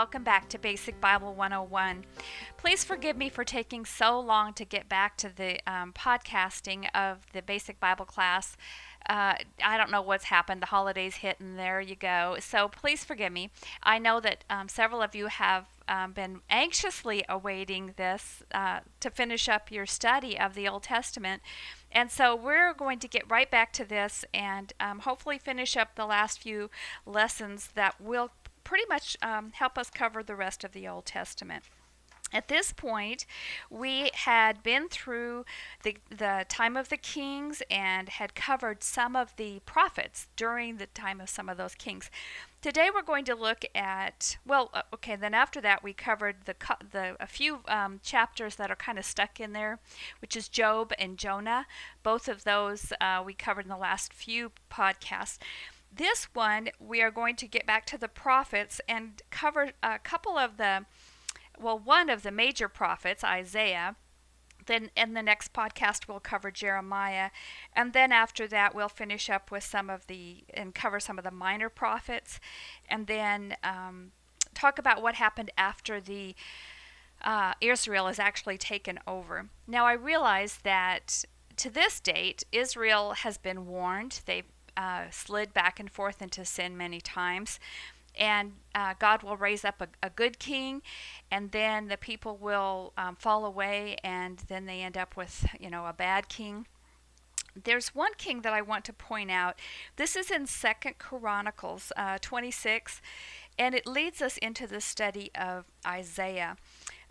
welcome back to Basic Bible 101. Please forgive me for taking so long to get back to the um, podcasting of the Basic Bible class. Uh, I don't know what's happened. The holidays hit, and there you go. So please forgive me. I know that um, several of you have um, been anxiously awaiting this uh, to finish up your study of the Old Testament. And so we're going to get right back to this and um, hopefully finish up the last few lessons that will pretty much um, help us cover the rest of the Old Testament. At this point, we had been through the, the time of the kings and had covered some of the prophets during the time of some of those kings. Today we're going to look at well, uh, okay. Then after that we covered the the a few um, chapters that are kind of stuck in there, which is Job and Jonah. Both of those uh, we covered in the last few podcasts. This one, we are going to get back to the prophets and cover a couple of the, well, one of the major prophets, Isaiah. Then in the next podcast, we'll cover Jeremiah. And then after that, we'll finish up with some of the, and cover some of the minor prophets. And then um, talk about what happened after the, uh, Israel is actually taken over. Now, I realize that to this date, Israel has been warned. They've uh, slid back and forth into sin many times. And uh, God will raise up a, a, good king, and then the people will um, fall away, and then they end up with, you know, a bad king. There's one king that I want to point out. This is in Second Chronicles uh, 26, and it leads us into the study of Isaiah.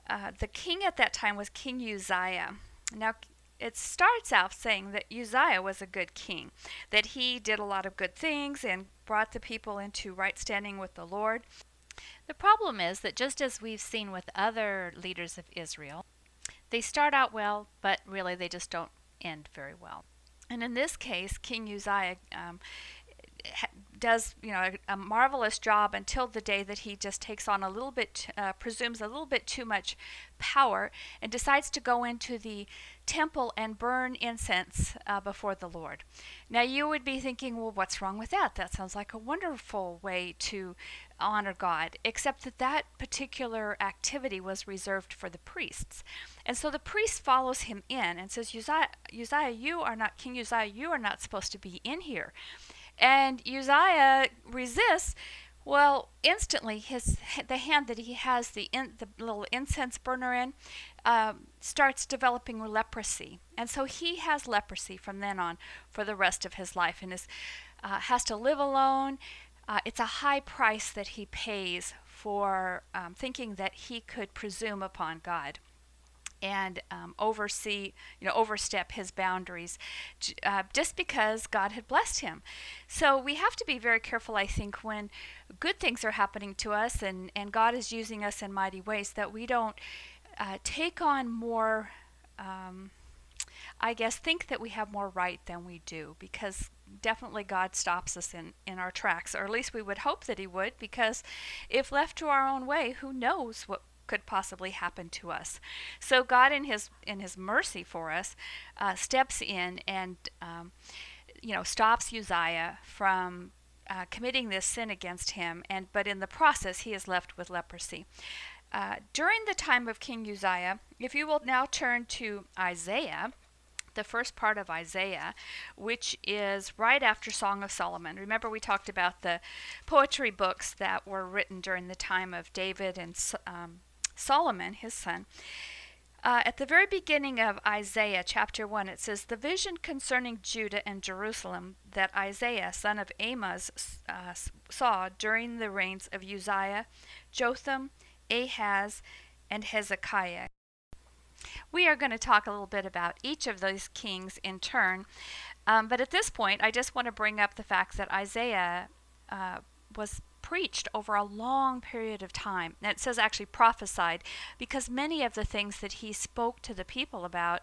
Uh, the king at that time was King Uzziah. Now, it starts out saying that Uzziah was a good king, that he did a lot of good things and brought the people into right standing with the Lord. The problem is that just as we've seen with other leaders of Israel, they start out well, but really they just don't end very well. And in this case, King Uzziah um, does you know a, a, marvelous job until the day that he just takes on a little bit uh, presumes a little bit too much power and decides to go into the temple and burn incense uh, before the Lord. Now you would be thinking, well, what's wrong with that? That sounds like a wonderful way to honor God, except that that particular activity was reserved for the priests. And so the priest follows him in and says, Uzziah, Uzziah you are not King Uzziah, you are not supposed to be in here. And Uzziah resists. Well, instantly, his the hand that he has the in, the little incense burner in um, starts developing leprosy, and so he has leprosy from then on for the rest of his life, and is uh, has to live alone. Uh, it's a high price that he pays for um, thinking that he could presume upon God and um, oversee, you know, overstep his boundaries uh, just because God had blessed him. So we have to be very careful, I think, when good things are happening to us and, and God is using us in mighty ways that we don't uh, take on more. Um, I guess think that we have more right than we do because definitely God stops us in, in our tracks, or at least we would hope that He would, because if left to our own way, who knows what could possibly happen to us. So God, in His in His mercy for us, uh, steps in and um, you know stops Uzziah from uh, committing this sin against him, and but in the process he is left with leprosy. Uh, during the time of King Uzziah, if you will now turn to Isaiah, the first part of Isaiah, which is right after Song of Solomon. Remember, we talked about the poetry books that were written during the time of David and um, Solomon, his son. Uh, at the very beginning of Isaiah chapter 1, it says, The vision concerning Judah and Jerusalem that Isaiah, son of Amoz, uh, saw during the reigns of Uzziah, Jotham, Ahaz, and Hezekiah. We are going to talk a little bit about each of those kings in turn, um, but at this point, I just want to bring up the fact that Isaiah uh, was preached over a long period of time. And it says actually prophesied because many of the things that he spoke to the people about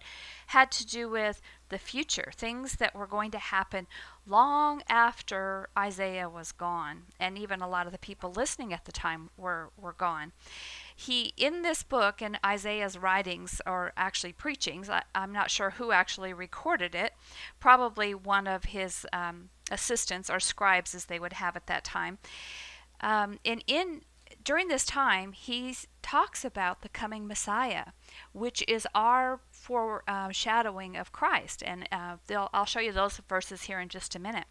had to do with the future, things that were going to happen long after Isaiah was gone. And even a lot of the people listening at the time were, were gone. He, in this book, in Isaiah's writings, or actually preachings, I, am not sure who actually recorded it, probably one of his um, assistants or scribes, as they would have at that time. Um, and in during this time, he talks about the coming Messiah, which is our foreshadowing of Christ. And uh, I'll show you those verses here in just a minute.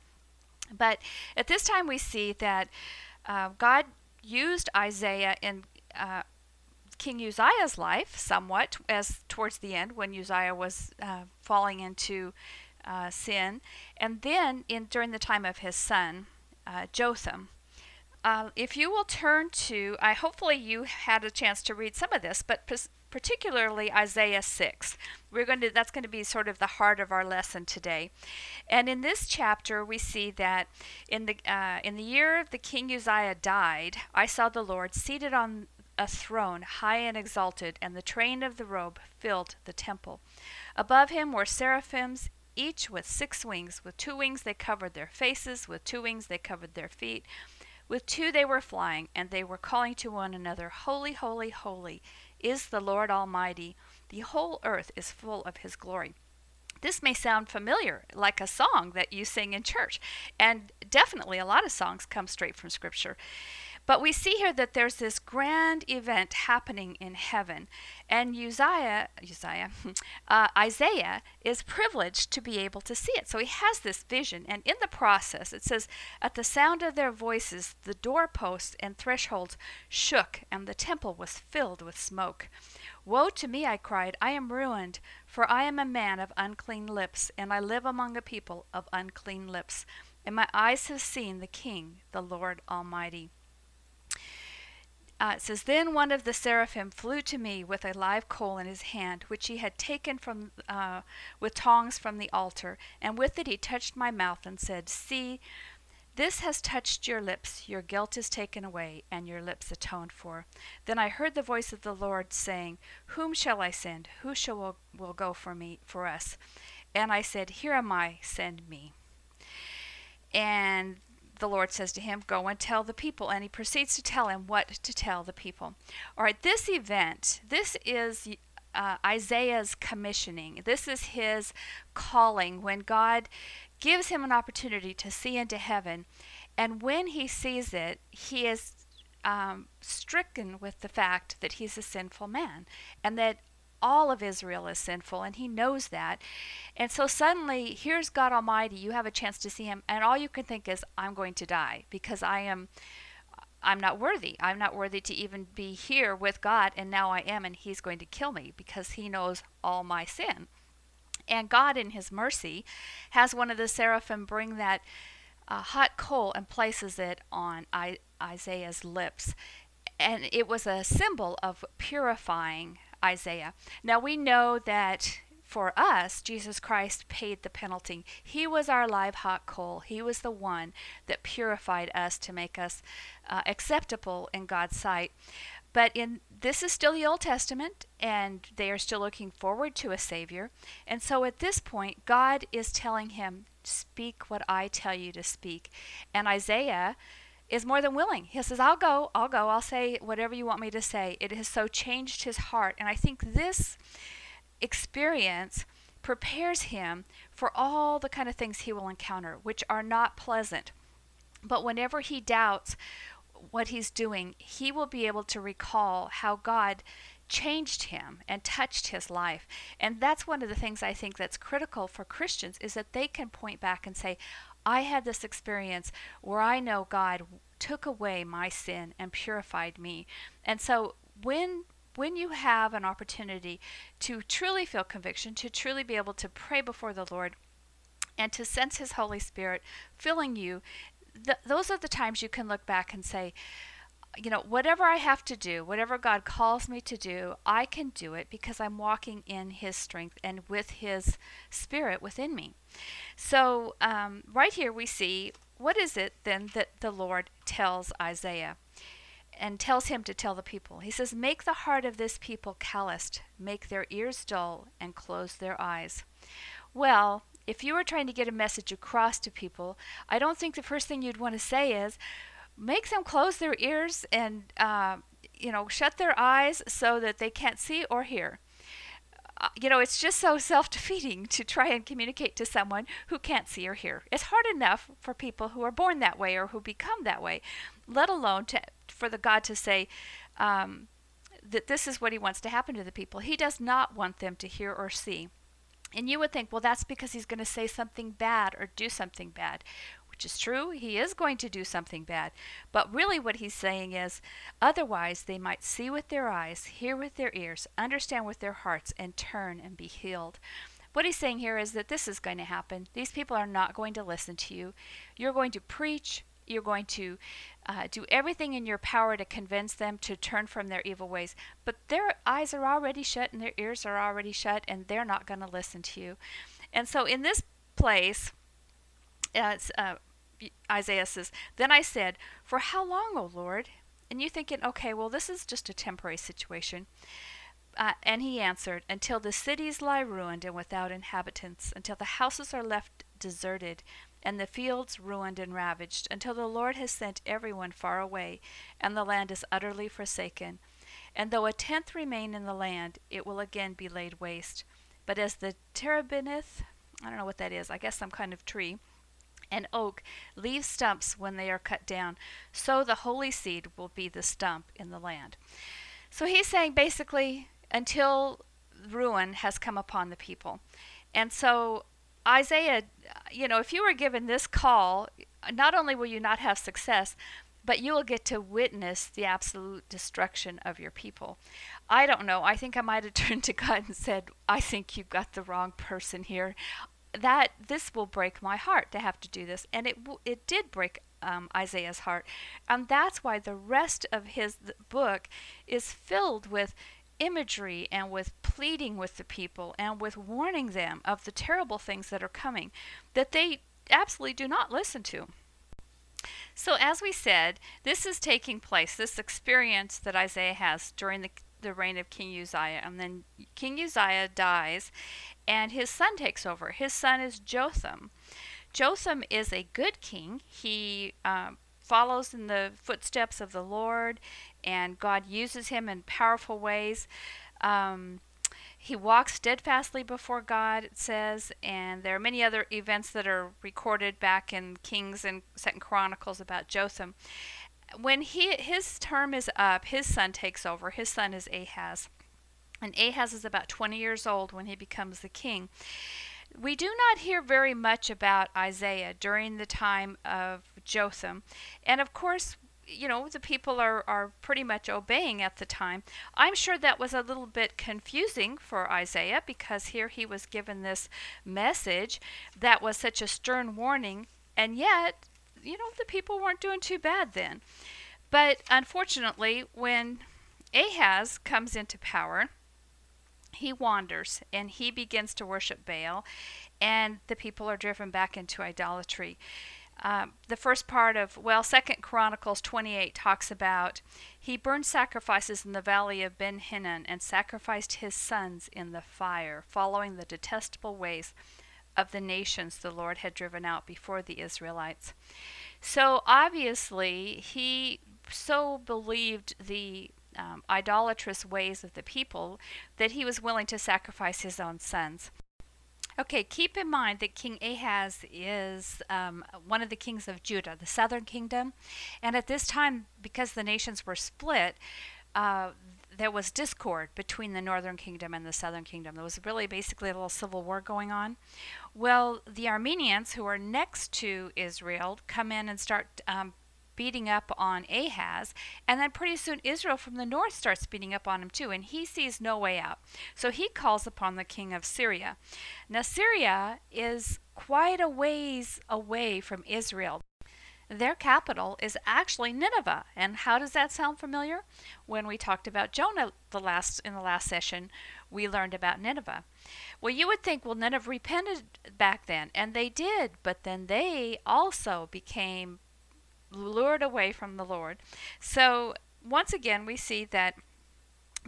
But at this time, we see that uh, God used Isaiah in uh, King Uzziah's life somewhat, as towards the end when Uzziah was uh, falling into uh, sin, and then in during the time of his son uh, Jotham. Uh, if you will turn to, I hopefully you had a chance to read some of this, but particularly Isaiah 6. We're going to that's going to be sort of the heart of our lesson today. And in this chapter we see that in the uh, in the year the king Uzziah died, I saw the Lord seated on a throne high and exalted, and the train of the robe filled the temple. Above him were seraphims each with six wings. With two wings they covered their faces, with two wings they covered their feet. With two they were flying, and they were calling to one another, Holy, holy, holy is the Lord Almighty. The whole earth is full of his glory. This may sound familiar, like a song that you sing in church, and definitely a lot of songs come straight from Scripture. But we see here that there's this grand event happening in heaven, and Uzziah, Uzziah, uh, Isaiah is privileged to be able to see it. So he has this vision, and in the process, it says, "At the sound of their voices, the doorposts and thresholds shook, and the temple was filled with smoke." Woe to me, I cried, I am ruined, for I am a man of unclean lips, and I live among a people of unclean lips, and my eyes have seen the King, the Lord Almighty. Uh, it says, Then one of the seraphim flew to me with a live coal in his hand, which he had taken from uh, with tongs from the altar, and with it he touched my mouth and said, See, this has touched your lips, your guilt is taken away, and your lips atoned for. Then I heard the voice of the Lord saying, Whom shall I send? Who shall will, will go for me for us? And I said, Here am I, send me. And the Lord says to him, Go and tell the people. And he proceeds to tell him what to tell the people. All right, this event, this is uh, Isaiah's commissioning. This is his calling when God gives him an opportunity to see into heaven. And when he sees it, he is um, stricken with the fact that he's a sinful man and that all of Israel is sinful, and he knows that. And so suddenly, here's God Almighty. You have a chance to see him, and all you can think is, I'm going to die because I am. I'm not worthy. I'm not worthy to even be here with God, and now I am, and He's going to kill me because He knows all my sin. And God, in His mercy, has one of the seraphim bring that uh, hot coal and places it on I- Isaiah's lips. And it was a symbol of purifying Isaiah. Now we know that for us, Jesus Christ paid the penalty. He was our live hot coal. He was the one that purified us to make us uh, acceptable in God's sight. But in this is still the Old Testament, and they are still looking forward to a Savior. And so at this point, God is telling him, Speak what I tell you to speak. And Isaiah is more than willing. He says, I'll go, I'll go, I'll say whatever you want me to say. It has so changed his heart. And I think this experience prepares him for all the kind of things he will encounter, which are not pleasant. But whenever he doubts what he's doing, he will be able to recall how God changed him and touched his life. And that's one of the things I think that's critical for Christians is that they can point back and say, I had this experience where I know God took away my sin and purified me. And so when when you have an opportunity to truly feel conviction, to truly be able to pray before the Lord and to sense his Holy Spirit filling you, th- those are the times you can look back and say, you know, whatever I have to do, whatever God calls me to do, I can do it because I'm walking in His strength and with His Spirit within me. So, um, right here we see what is it then that the Lord tells Isaiah and tells him to tell the people? He says, Make the heart of this people calloused, make their ears dull, and close their eyes. Well, if you were trying to get a message across to people, I don't think the first thing you'd want to say is, make them close their ears and uh, you know shut their eyes so that they can't see or hear uh, you know it's just so self-defeating to try and communicate to someone who can't see or hear it's hard enough for people who are born that way or who become that way let alone to for for the God to say um, that this is what he wants to happen to the people. He does not want them to hear or see. And you would think, well, that's because he's going to say something bad or do something bad, which is true. He is going to do something bad. But really, what he's saying is, otherwise, they might see with their eyes, hear with their ears, understand with their hearts, and turn and be healed. What he's saying here is that this is going to happen. These people are not going to listen to you. You're going to preach, you're going to uh, do everything in your power to convince them to turn from their evil ways. But their eyes are already shut and their ears are already shut, and they're not going to listen to you. And so, in this place, uh, Isaiah says, Then I said, For how long, O Lord? And you thinking, okay, well, this is just a temporary situation. Uh, and he answered, Until the cities lie ruined and without inhabitants, until the houses are left deserted, and the fields ruined and ravaged, until the Lord has sent everyone far away, and the land is utterly forsaken. And though a tenth remain in the land, it will again be laid waste. But as the terebinth, I don't know what that is, I guess some kind of tree, and oak leave stumps when they are cut down, so the holy seed will be the stump in the land. So he's saying basically, until ruin has come upon the people. And so Isaiah, you know, if you were given this call, not only will you not have success, but you will get to witness the absolute destruction of your people. I don't know. I think I might have turned to God and said, I think you've got the wrong person here. That this will break my heart to have to do this, and it it did break um, Isaiah's heart, and that's why the rest of his book is filled with imagery and with pleading with the people and with warning them of the terrible things that are coming that they absolutely do not listen to. So, as we said, this is taking place, this experience that Isaiah has during the, the reign of King Uzziah. And then King Uzziah dies, and his son takes over. His son is Jotham. Jotham is a good king. He um, follows in the footsteps of the Lord, and God uses him in powerful ways. Um, he walks steadfastly before God, it says, and there are many other events that are recorded back in Kings and Second Chronicles about Jotham. When he his term is up, his son takes over. His son is Ahaz. And Ahaz is about 20 years old when he becomes the king. We do not hear very much about Isaiah during the time of Jotham. And of course, you know, the people are, are pretty much obeying at the time. I'm sure that was a little bit confusing for Isaiah because here he was given this message that was such a stern warning, and yet, you know, the people weren't doing too bad then. But unfortunately, when Ahaz comes into power, he wanders and he begins to worship Baal, and the people are driven back into idolatry. Um, the first part of well second chronicles 28 talks about he burned sacrifices in the valley of ben hinnom and sacrificed his sons in the fire following the detestable ways of the nations the lord had driven out before the israelites so obviously he so believed the um, idolatrous ways of the people that he was willing to sacrifice his own sons Okay, keep in mind that King Ahaz is um, one of the kings of Judah, the southern kingdom. And at this time, because the nations were split, uh, there was discord between the northern kingdom and the southern kingdom. There was really basically a little civil war going on. Well, the Armenians, who are next to Israel, come in and start um, beating up on Ahaz, and then pretty soon Israel from the north starts beating up on him too, and he sees no way out. So he calls upon the king of Syria. Now, Syria is quite a ways away from Israel. Their capital is actually Nineveh. And how does that sound familiar? When we talked about Jonah the last in the last session, we learned about Nineveh. Well, you would think, well, Nineveh repented back then, and they did, but then they also became lured away from the Lord. So once again, we see that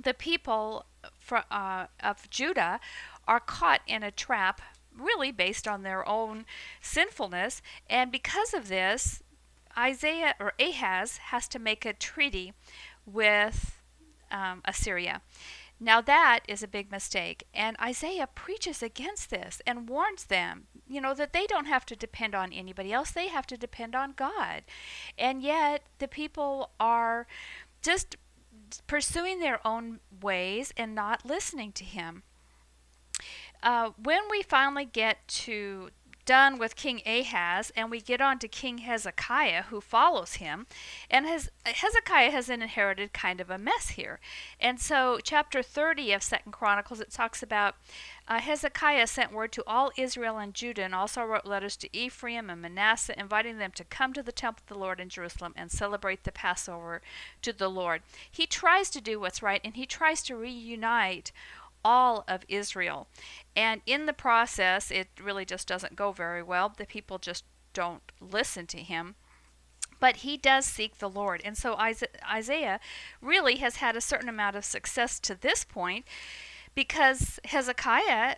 the people uh, of Judah are caught in a trap, really based on their own sinfulness, and because of this, Isaiah or Ahaz has to make a treaty with um, Assyria. Now, that is a big mistake. And Isaiah preaches against this and warns them, you know, that they don't have to depend on anybody else, they have to depend on God. And yet, the people are just pursuing their own ways and not listening to him. Uh, when we finally get to done with King Ahaz, and we get on to King Hezekiah, who follows him. And his, Hezekiah has an inherited kind of a mess here. And so, chapter 30 of Second Chronicles, it talks about uh, Hezekiah sent word to all Israel and Judah, and also wrote letters to Ephraim and Manasseh, inviting them to come to the temple of the Lord in Jerusalem and celebrate the Passover to the Lord. He tries to do what's right, and he tries to reunite all of Israel. And in the process, it really just doesn't go very well. The people just don't listen to him. But he does seek the Lord. And so Isaiah really has had a certain amount of success to this point because Hezekiah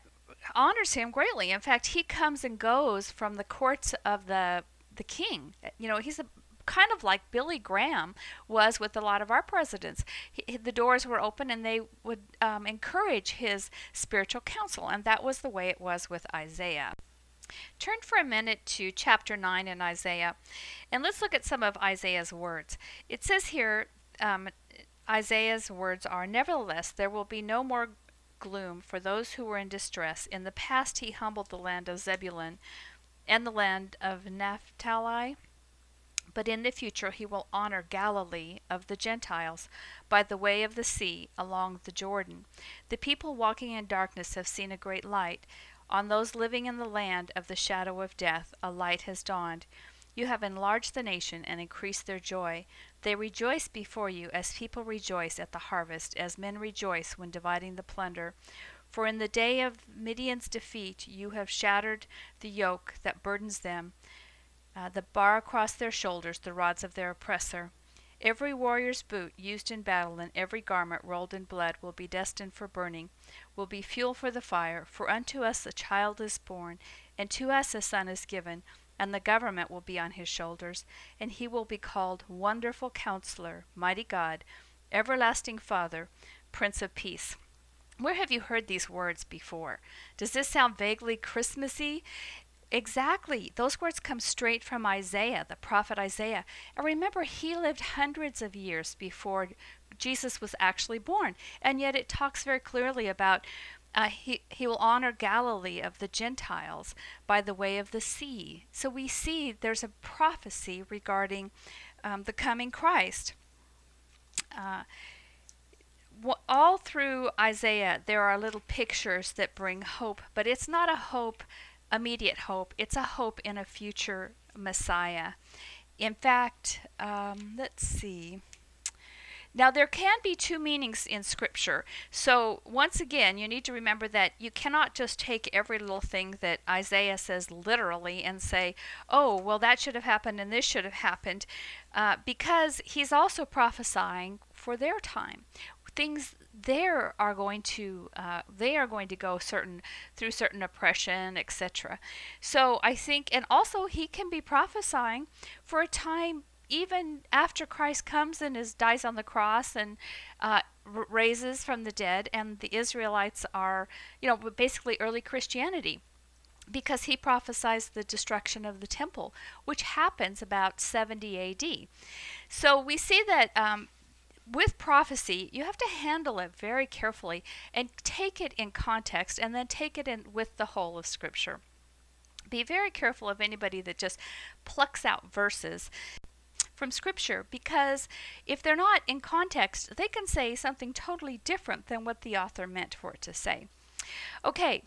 honors him greatly. In fact, he comes and goes from the courts of the the king. You know, he's a kind of like Billy Graham was with a lot of our presidents. He, the doors were open and they would um, encourage his spiritual counsel, and that was the way it was with Isaiah. Turn for a minute to chapter 9 in Isaiah, and let's look at some of Isaiah's words. It says here, um, Isaiah's words are Nevertheless, there will be no more gloom for those who were in distress. In the past, he humbled the land of Zebulun and the land of Naphtali but in the future he will honor Galilee of the Gentiles by the way of the sea along the Jordan. The people walking in darkness have seen a great light. On those living in the land of the shadow of death, a light has dawned. You have enlarged the nation and increased their joy. They rejoice before you as people rejoice at the harvest, as men rejoice when dividing the plunder. For in the day of Midian's defeat you have shattered the yoke that burdens them uh, the bar across their shoulders, the rods of their oppressor. Every warrior's boot used in battle and every garment rolled in blood will be destined for burning, will be fuel for the fire. For unto us a child is born, and to us a son is given, and the government will be on his shoulders, and he will be called Wonderful Counselor, Mighty God, Everlasting Father, Prince of Peace. Where have you heard these words before? Does this sound vaguely Christmassy? Exactly. Those words come straight from Isaiah, the prophet Isaiah. And remember, he lived hundreds of years before Jesus was actually born. And yet it talks very clearly about uh, he, he will honor Galilee of the Gentiles by the way of the sea. So we see there's a prophecy regarding um, the coming Christ. Uh, all through Isaiah, there are little pictures that bring hope, but it's not a hope immediate hope. It's a hope in a future Messiah. In fact, um, let's see. Now, there can be two meanings in Scripture. So, once again, you need to remember that you cannot just take every little thing that Isaiah says literally and say, oh, well, that should have happened and this should have happened, uh, because he's also prophesying for their time. Things they are going to uh, they are going to go certain through certain oppression etc so i think and also he can be prophesying for a time even after christ comes and is dies on the cross and uh, r- raises from the dead and the israelites are you know basically early christianity because he prophesies the destruction of the temple, which happens about 70 AD. So we see that um, with prophecy, you have to handle it very carefully and take it in context and then take it in with the whole of Scripture. Be very careful of anybody that just plucks out verses from Scripture because if they're not in context, they can say something totally different than what the author meant for it to say. Okay,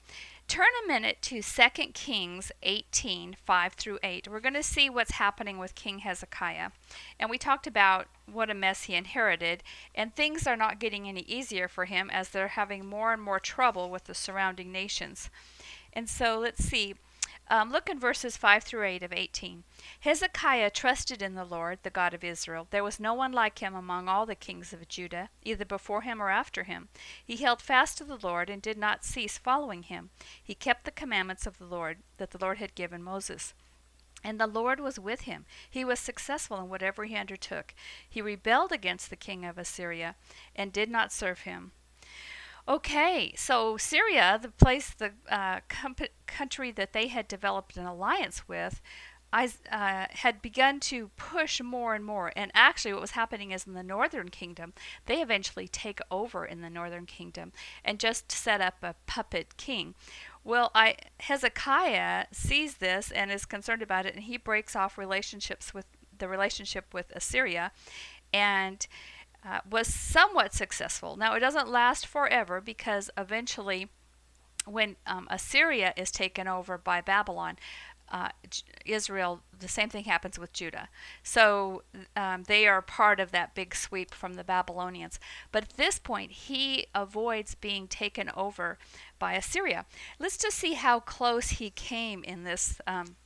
Turn a minute to 2 Kings 18 5 through 8. We're going to see what's happening with King Hezekiah. And we talked about what a mess he inherited, and things are not getting any easier for him as they're having more and more trouble with the surrounding nations. And so let's see. Um, look in verses 5 through 8 of 18. Hezekiah trusted in the Lord, the God of Israel. There was no one like him among all the kings of Judah, either before him or after him. He held fast to the Lord and did not cease following him. He kept the commandments of the Lord that the Lord had given Moses. And the Lord was with him. He was successful in whatever he undertook. He rebelled against the king of Assyria and did not serve him. Okay, so Syria, the place, the uh, com- country that they had developed an alliance with, I, uh, had begun to push more and more. And actually, what was happening is in the northern kingdom, they eventually take over in the northern kingdom and just set up a puppet king. Well, I Hezekiah sees this and is concerned about it, and he breaks off relationships with the relationship with Assyria, and uh, was somewhat successful. Now, it doesn't last forever because eventually, when um, Assyria is taken over by Babylon, uh, Israel, the same thing happens with Judah. So um, they are part of that big sweep from the Babylonians. But at this point, he avoids being taken over by Assyria. Let's just see how close he came in this um,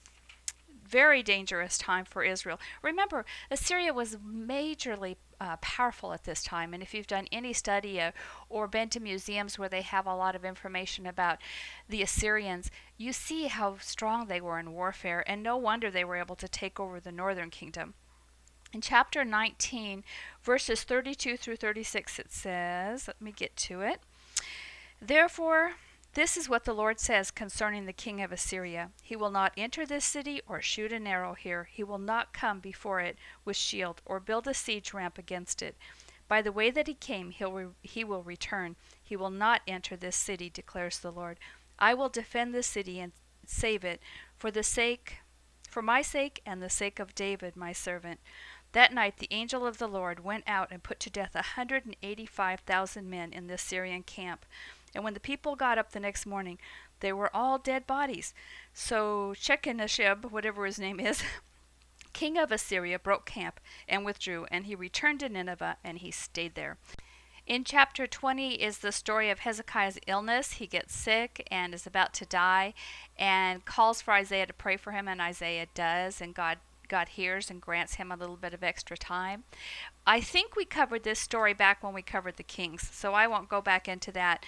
very dangerous time for Israel. Remember, Assyria was majorly uh, powerful at this time. And if you've done any study uh, or been to museums where they have a lot of information about the Assyrians, you see how strong they were in warfare, and no wonder they were able to take over the northern kingdom. In chapter 19, verses 32 through 36, it says, let me get to it. Therefore, this is what the Lord says concerning the king of Assyria He will not enter this city or shoot an arrow here. He will not come before it with shield or build a siege ramp against it. By the way that he came, he'll re- he will return. He will not enter this city, declares the Lord. I will defend this city and save it for the sake for my sake and the sake of David my servant. That night the angel of the Lord went out and put to death a hundred and eighty five thousand men in the Assyrian camp. And when the people got up the next morning, they were all dead bodies. So Shechenashib, whatever his name is, king of Assyria, broke camp and withdrew, and he returned to Nineveh, and he stayed there. In chapter 20 is the story of Hezekiah's illness. He gets sick and is about to die and calls for Isaiah to pray for him, and Isaiah does, and God God hears and grants him a little bit of extra time. I think we covered this story back when we covered the kings, so I won't go back into that.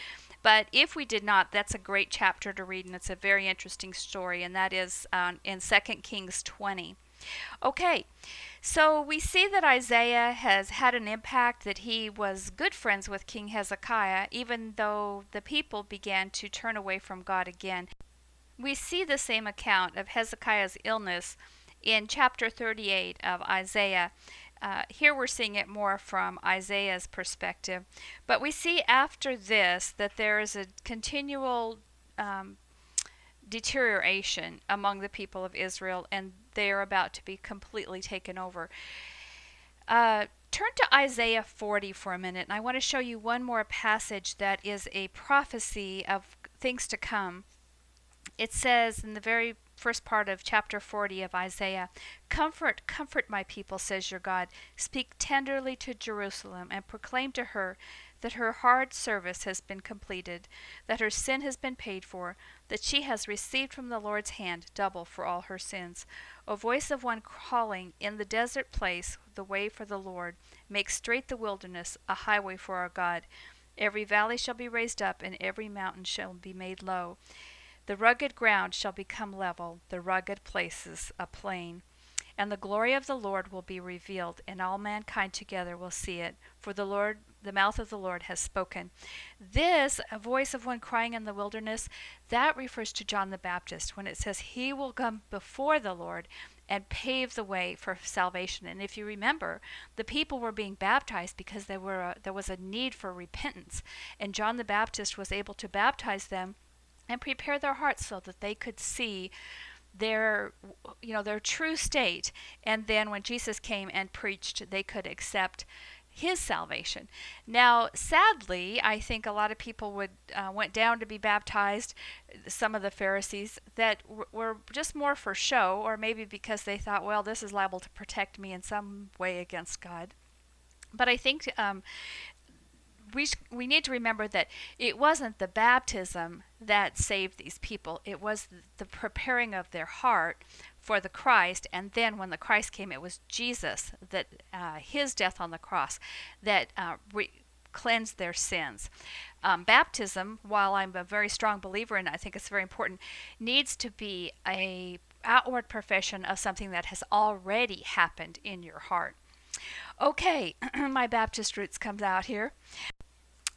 But if we did not, that's a great chapter to read, and it's a very interesting story, and that is um, in 2 Kings 20. Okay, so we see that Isaiah has had an impact, that he was good friends with King Hezekiah, even though the people began to turn away from God again. We see the same account of Hezekiah's illness in chapter 38 of Isaiah. Uh, here we're seeing it more from Isaiah's perspective. But we see after this that there is a continual um, deterioration among the people of Israel, and they are about to be completely taken over. Uh, turn to Isaiah 40 for a minute, and I want to show you one more passage that is a prophecy of things to come. It says in the very first part of chapter 40 of Isaiah. Comfort, comfort my people, says your God. Speak tenderly to Jerusalem and proclaim to her that her hard service has been completed, that her sin has been paid for, that she has received from the Lord's hand double for all her sins. O voice of one calling in the desert place the way for the Lord, make straight the wilderness, a highway for our God. Every valley shall be raised up, and every mountain shall be made low the rugged ground shall become level, the rugged places a plain. And the glory of the Lord will be revealed, and all mankind together will see it. For the Lord, the mouth of the Lord has spoken. This, a voice of one crying in the wilderness, that refers to John the Baptist when it says he will come before the Lord and pave the way for salvation. And if you remember, the people were being baptized because there were a, there was a need for repentance, and John the Baptist was able to baptize them and prepare their hearts so that they could see their you know their true state and then when Jesus came and preached they could accept his salvation. Now, sadly, I think a lot of people would uh, went down to be baptized. Some of the Pharisees that w- were just more for show, or maybe because they thought, well, this is liable to protect me in some way against God. But I think um, we we need to remember that it wasn't the baptism that saved these people. It was the preparing of their heart for the Christ, and then when the Christ came, it was Jesus that uh, His death on the cross that uh, re- cleansed their sins. Um, baptism, while I'm a very strong believer and I think it's very important, needs to be a outward profession of something that has already happened in your heart. Okay, my Baptist roots comes out here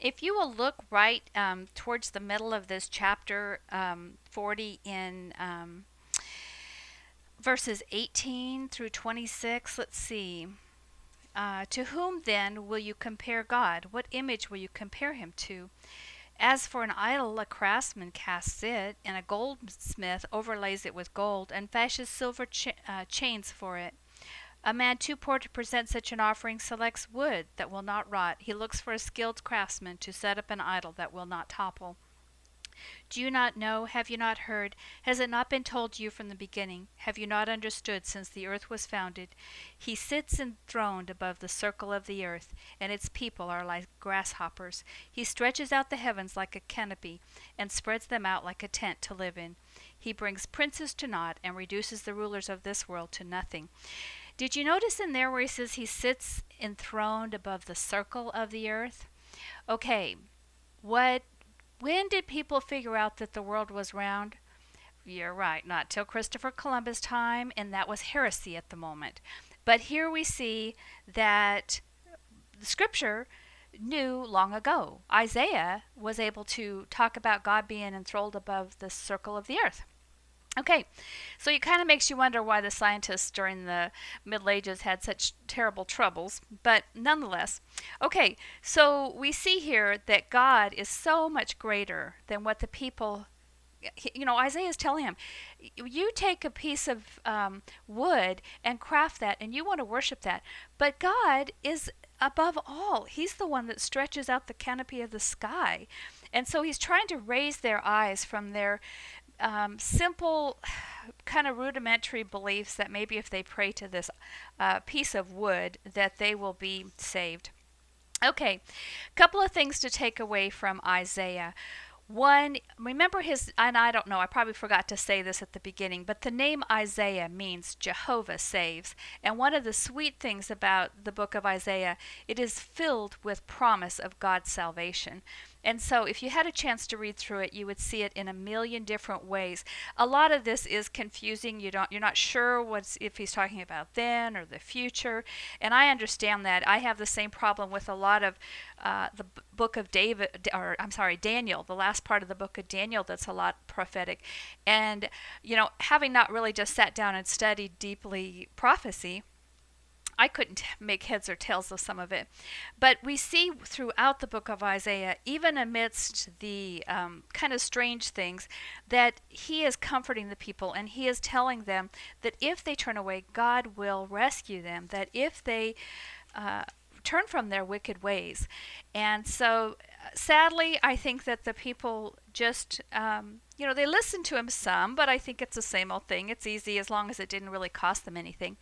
if you will look right um, towards the middle of this chapter um, 40 in um, verses 18 through 26, let's see. Uh, to whom then will you compare God? What image will you compare him to? As for an idol, a craftsman casts it, and a goldsmith overlays it with gold, and fashions silver cha- uh, chains for it. A man too poor to present such an offering selects wood that will not rot. He looks for a skilled craftsman to set up an idol that will not topple. Do you not know? Have you not heard? Has it not been told you from the beginning? Have you not understood since the earth was founded? He sits enthroned above the circle of the earth, and its people are like grasshoppers. He stretches out the heavens like a canopy, and spreads them out like a tent to live in. He brings princes to naught, and reduces the rulers of this world to nothing. Did you notice in there where he says he sits enthroned above the circle of the earth? Okay, what when did people figure out that the world was round? You're right, not till Christopher Columbus' time, and that was heresy at the moment. But here we see that the scripture knew long ago. Isaiah was able to talk about God being enthralled above the circle of the earth. Okay, so it kind of makes you wonder why the scientists during the Middle Ages had such terrible troubles, but nonetheless. Okay, so we see here that God is so much greater than what the people. You know, Isaiah is telling him, you take a piece of um, wood and craft that, and you want to worship that. But God is above all. He's the one that stretches out the canopy of the sky. And so he's trying to raise their eyes from their um, simple, kind of rudimentary beliefs that maybe if they pray to this uh, piece of wood, that they will be saved. Okay, a couple of things to take away from Isaiah. One, remember his, and I don't know, I probably forgot to say this at the beginning, but the name Isaiah means Jehovah saves. And one of the sweet things about the book of Isaiah, it is filled with promise of God's salvation. And so, if you had a chance to read through it, you would see it in a million different ways. A lot of this is confusing. You don't, you're not sure what's if he's talking about then or the future, and I understand that. I have the same problem with a lot of uh, the book of David, or I'm sorry, Daniel, the last part of the book of Daniel. That's a lot prophetic, and you know, having not really just sat down and studied deeply prophecy. I couldn't make heads or tails of some of it. But we see throughout the book of Isaiah, even amidst the um, kind of strange things, that he is comforting the people and he is telling them that if they turn away, God will rescue them, that if they uh, turn from their wicked ways. And so, sadly, I think that the people just, um, you know, they listen to him some, but I think it's the same old thing. It's easy as long as it didn't really cost them anything.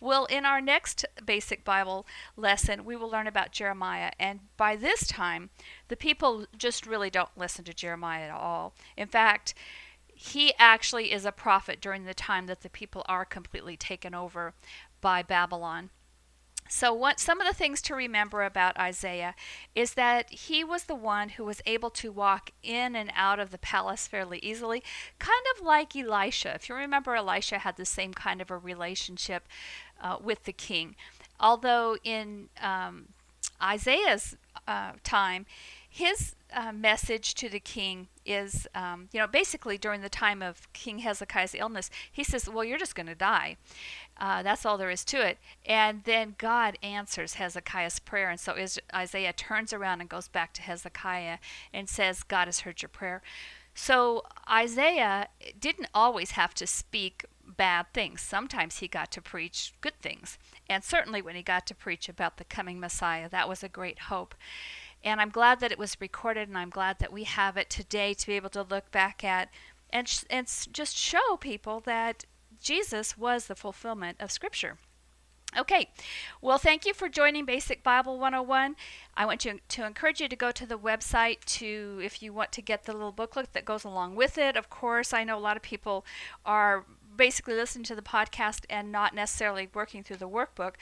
Well, in our next basic Bible lesson, we will learn about Jeremiah. And by this time, the people just really don't listen to Jeremiah at all. In fact, he actually is a prophet during the time that the people are completely taken over by Babylon. So, what some of the things to remember about Isaiah is that he was the one who was able to walk in and out of the palace fairly easily, kind of like Elisha. If you remember, Elisha had the same kind of a relationship uh, with the king. Although in um, Isaiah's uh, time, his uh, message to the king is, um, you know, basically during the time of King Hezekiah's illness, he says, Well, you're just going to die. Uh, that's all there is to it. And then God answers Hezekiah's prayer. And so Isaiah turns around and goes back to Hezekiah and says, God has heard your prayer. So Isaiah didn't always have to speak bad things. Sometimes he got to preach good things. And certainly when he got to preach about the coming Messiah, that was a great hope. And I'm glad that it was recorded, and I'm glad that we have it today to be able to look back at and, sh- and just show people that Jesus was the fulfillment of Scripture. Okay, well, thank you for joining Basic Bible 101. I want you to encourage you to go to the website to, if you want to get the little booklet that goes along with it. Of course, I know a lot of people are basically listening to the podcast and not necessarily working through the workbook.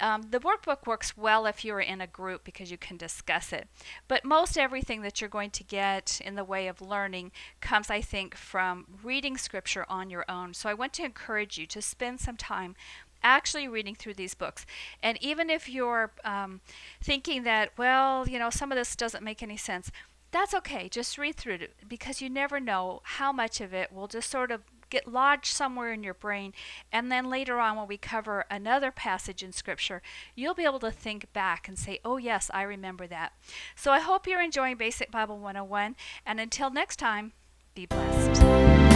Um, the workbook works well if you're in a group because you can discuss it. But most everything that you're going to get in the way of learning comes, I think, from reading scripture on your own. So I want to encourage you to spend some time actually reading through these books. And even if you're um, thinking that, well, you know, some of this doesn't make any sense, that's okay. Just read through it because you never know how much of it will just sort of get lodged somewhere in your brain. And then later on, when we cover another passage in Scripture, you'll be able to think back and say, oh, yes, I remember that. So I hope you're enjoying Basic Bible 101. And until next time, be blessed.